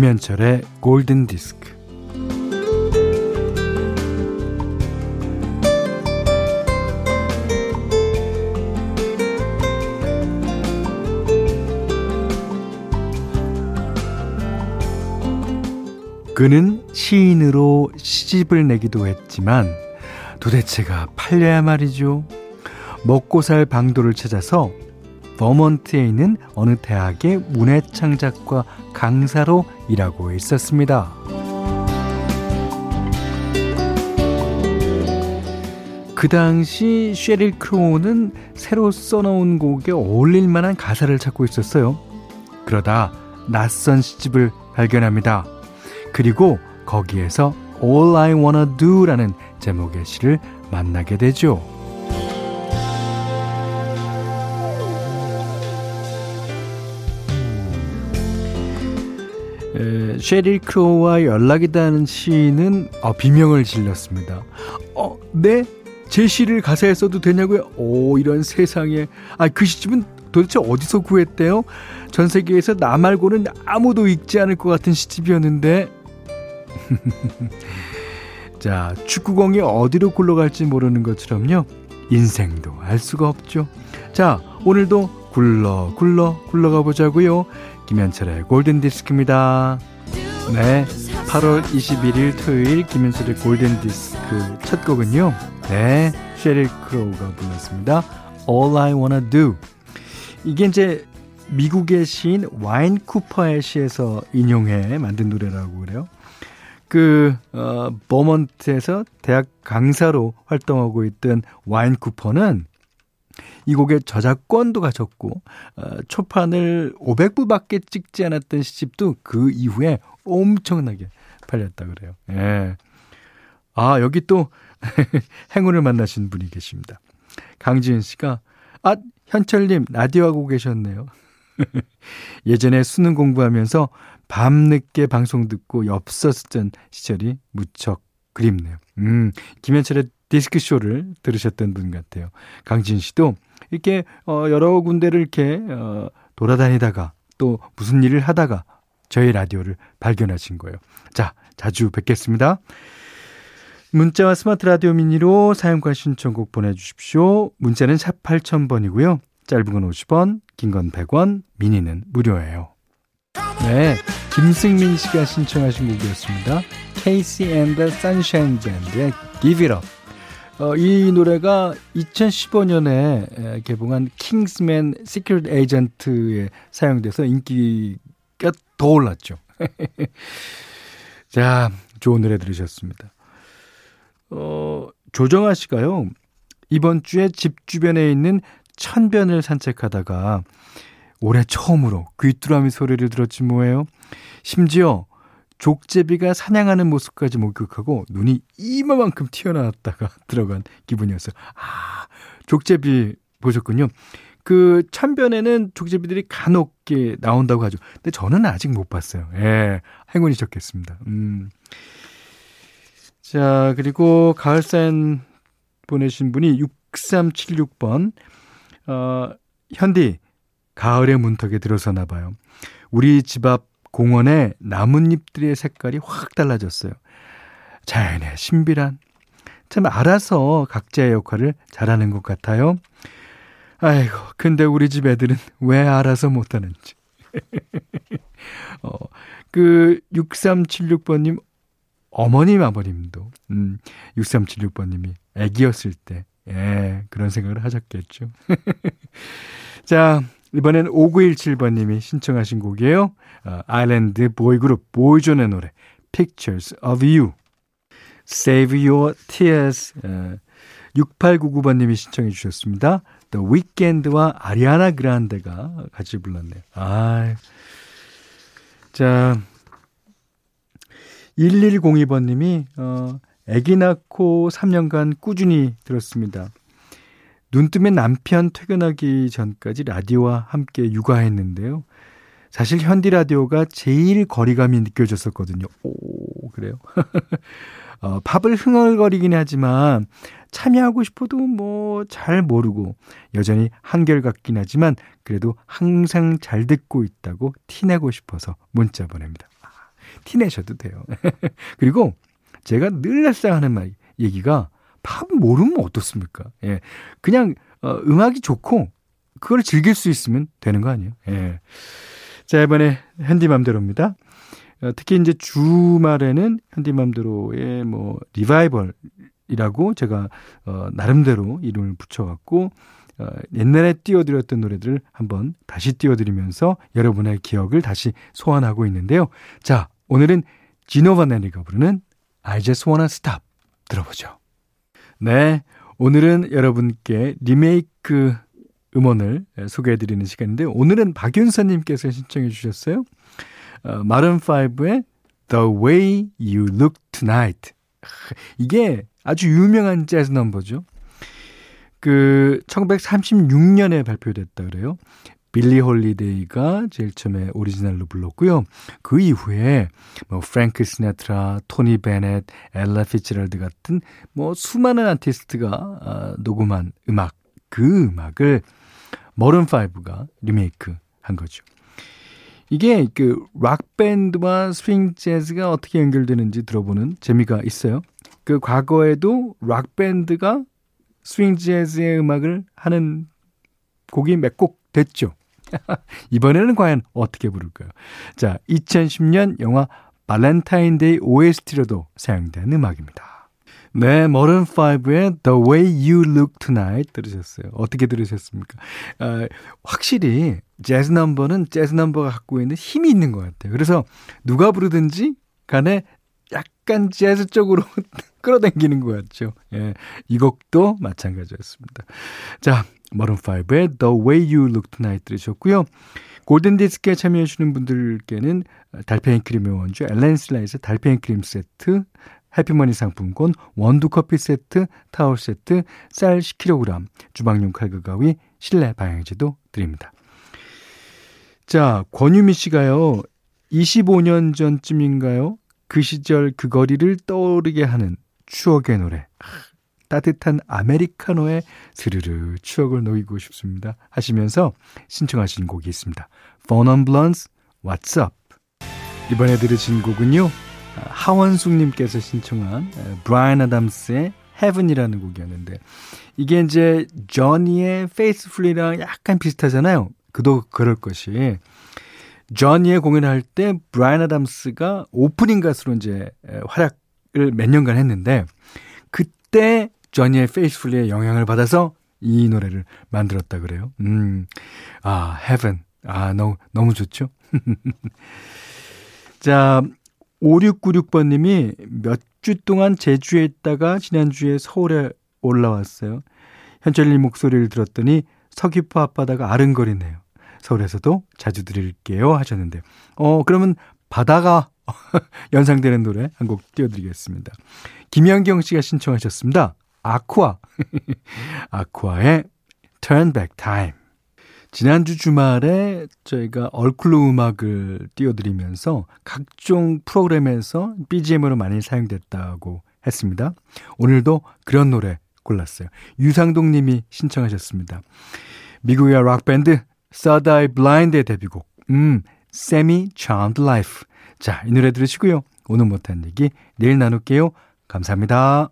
김현철의 골든 디스크. 그는 시인으로 시집을 내기도 했지만 도대체가 팔려야 말이죠. 먹고 살 방도를 찾아서 버몬트에 있는 어느 대학의 문예창작과 강사로 일하고 있었습니다. 그 당시 쉐릴 크로우는 새로 써놓은 곡에 어울릴 만한 가사를 찾고 있었어요. 그러다 낯선 시집을 발견합니다. 그리고 거기에서 All I Wanna Do라는 제목의 시를 만나게 되죠. 에, 쉐릴 크로우와 연락이 닿은 시인은 어, 비명을 질렀습니다. 어, 네? 제 시를 가사에 써도 되냐고요? 오, 이런 세상에. 아, 그 시집은 도대체 어디서 구했대요? 전 세계에서 나 말고는 아무도 읽지 않을 것 같은 시집이었는데. 자, 축구공이 어디로 굴러갈지 모르는 것처럼요. 인생도 알 수가 없죠. 자, 오늘도 굴러 굴러 굴러가 보자고요. 김현철의 골든 디스크입니다. 네. 8월 21일 토요일 김현철의 골든 디스크 첫 곡은요. 네. 쉐릴 크로우가 불렀습니다. All I Wanna Do. 이게 이제 미국의 시인 와인 쿠퍼의 시에서 인용해 만든 노래라고 그래요. 그, 어, 버먼트에서 대학 강사로 활동하고 있던 와인 쿠퍼는 이 곡의 저작권도 가졌고, 어, 초판을 500부밖에 찍지 않았던 시집도 그 이후에 엄청나게 팔렸다 그래요. 예. 아, 여기 또 행운을 만나신 분이 계십니다. 강지은 씨가, 아, 현철님, 라디오 하고 계셨네요. 예전에 수능 공부하면서 밤늦게 방송 듣고 엽서 쓰던 시절이 무척 그립네요. 음, 김현철의 디스크쇼를 들으셨던 분 같아요. 강진 씨도 이렇게, 어, 여러 군데를 이렇게, 어, 돌아다니다가 또 무슨 일을 하다가 저희 라디오를 발견하신 거예요. 자, 자주 뵙겠습니다. 문자와 스마트 라디오 미니로 사용과 신청곡 보내주십시오. 문자는 샵 8000번이고요. 짧은 건 50원, 긴 건 100원, 미니는 무료예요. 네, 김승민 씨가 신청하신 곡이었습니다. Casey and the Sunshine Band의 Give It Up. 어, 이 노래가 2015년에 개봉한 킹스맨 시크릿 에이전트에 사용돼서 인기가 더 올랐죠. 자, 좋은 노래 들으셨습니다. 어, 조정아 씨가요, 이번 주에 집 주변에 있는 천변을 산책하다가 올해 처음으로 귀뚜라미 소리를 들었지 뭐예요. 심지어 족제비가 사냥하는 모습까지 목격하고 눈이 이마만큼 튀어나왔다가 들어간 기분이었어요. 아, 족제비 보셨군요. 그 천변에는 족제비들이 간혹 나온다고 하죠. 근데 저는 아직 못 봤어요. 예, 행운이셨겠습니다. 음. 자, 그리고 가을 사연 보내신 분이 6376번, 어, 현디, 가을의 문턱에 들어서나 봐요. 우리 집 앞 공원에 나뭇잎들의 색깔이 확 달라졌어요. 자연의 신비란 참 알아서 각자의 역할을 잘하는 것 같아요. 아이고, 근데 우리 집 애들은 왜 알아서 못하는지. 어, 그 6376번님 어머님 아버님도 음, 6376번님이 애기였을 때 예, 그런 생각을 하셨겠죠. 자, 이번엔 5917번님이 신청하신 곡이에요. 어, 아일랜드 보이그룹 보이존의 노래 Pictures of You Save Your Tears 어, 6899번님이 신청해 주셨습니다. The Weeknd와 아리아나 그란데가 같이 불렀네요. 아, 자 1102번님이 어, 아기 낳고 3년간 꾸준히 들었습니다. 눈 뜨면 남편 퇴근하기 전까지 라디오와 함께 육아했는데요. 사실 현디 라디오가 제일 거리감이 느껴졌었거든요. 오, 그래요? 어, 팝을 흥얼거리긴 하지만 참여하고 싶어도 뭐 잘 모르고 여전히 한결같긴 하지만 그래도 항상 잘 듣고 있다고 티내고 싶어서 문자 보냅니다. 티 내셔도 돼요. 그리고 제가 늘 낯상하는 말, 얘기가 팝 모르면 어떻습니까? 예. 그냥, 어, 음악이 좋고, 그걸 즐길 수 있으면 되는 거 아니에요? 예. 자, 이번에 현디맘대로입니다. 어, 특히 이제 주말에는 현디맘대로의 뭐, 리바이벌이라고 제가, 어, 나름대로 이름을 붙여갖고, 어, 옛날에 띄워드렸던 노래들을 한번 다시 띄워드리면서 여러분의 기억을 다시 소환하고 있는데요. 자, 오늘은 지노바 네리가 부르는 I just wanna stop 들어보죠. 네. 오늘은 여러분께 리메이크 음원을 소개해드리는 시간인데 오늘은 박윤서님께서 신청해 주셨어요. 어, 마른5의 The Way You Look Tonight. 이게 아주 유명한 재즈 넘버죠. 그 1936년에 발표됐다 그래요. 빌리 홀리데이가 제일 처음에 오리지널로 불렀고요. 그 이후에 뭐 프랭크 시나트라, 토니 베넷, 엘라 피츠럴드 같은 뭐 수많은 아티스트가 아, 녹음한 음악 그 음악을 마룬 5가 리메이크 한 거죠. 이게 그 락 밴드와 스윙 재즈가 어떻게 연결되는지 들어보는 재미가 있어요. 그 과거에도 락 밴드가 스윙 재즈의 음악을 하는 곡이 몇 곡 됐죠. 이번에는 과연 어떻게 부를까요? 자, 2010년 영화 발렌타인데이 OST로도 사용된 음악입니다. 네, 마룬 5의 The Way You Look Tonight 들으셨어요. 어떻게 들으셨습니까? 아, 확실히 재즈 넘버는 재즈 넘버가 갖고 있는 힘이 있는 것 같아요. 그래서 누가 부르든지 간에 약간 재즈 쪽으로 끌어당기는 것 같죠. 예, 이 곡도 마찬가지였습니다. 자, 머른5의 The Way You Look Tonight 들으셨고요. 골든디스크에 참여해주시는 분들께는 달팽이 크림의 원주 엘렌슬라에서 달팽이 크림 세트, 해피머니 상품권, 원두 커피 세트, 타월 세트, 쌀 10kg, 주방용 칼과 가위, 실내 방향제도 드립니다. 자, 권유미 씨가요. 25년 전쯤인가요? 그 시절 그 거리를 떠오르게 하는 추억의 노래. 따뜻한 아메리카노에 스르르 추억을 녹이고 싶습니다. 하시면서 신청하신 곡이 있습니다. On Blondes, What's Up? 이번에 들으신 곡은요. 하원숙님께서 신청한 브라이언 아담스의 Heaven이라는 곡이었는데 이게 이제 저니의 Faithful이랑 약간 비슷하잖아요. 그도 그럴 것이 저니의 공연을 할때 브라이언 아담스가 오프닝 가수로 이제 활약을 몇 년간 했는데 그때 저니의 페이스풀리의 영향을 받아서 이 노래를 만들었다 그래요. 음, 아, heaven. 아, 너무, 너무 좋죠? 자, 5696번 님이 몇 주 동안 제주에 있다가 지난주에 서울에 올라왔어요. 현철님 목소리를 들었더니 서귀포 앞바다가 아른거리네요. 서울에서도 자주 들을게요 하셨는데, 어, 그러면 바다가 연상되는 노래 한 곡 띄워드리겠습니다. 김현경 씨가 신청하셨습니다. 아쿠아. 아쿠아의 Turn Back Time. 지난주 주말에 저희가 얼클로 음악을 띄워드리면서 각종 프로그램에서 BGM으로 많이 사용됐다고 했습니다. 오늘도 그런 노래 골랐어요. 유상동 님이 신청하셨습니다. 미국의 락밴드 서다이 블라인드의 데뷔곡 음, Semi Charmed Life 자, 이 노래 들으시고요. 오늘 못한 얘기 내일 나눌게요. 감사합니다.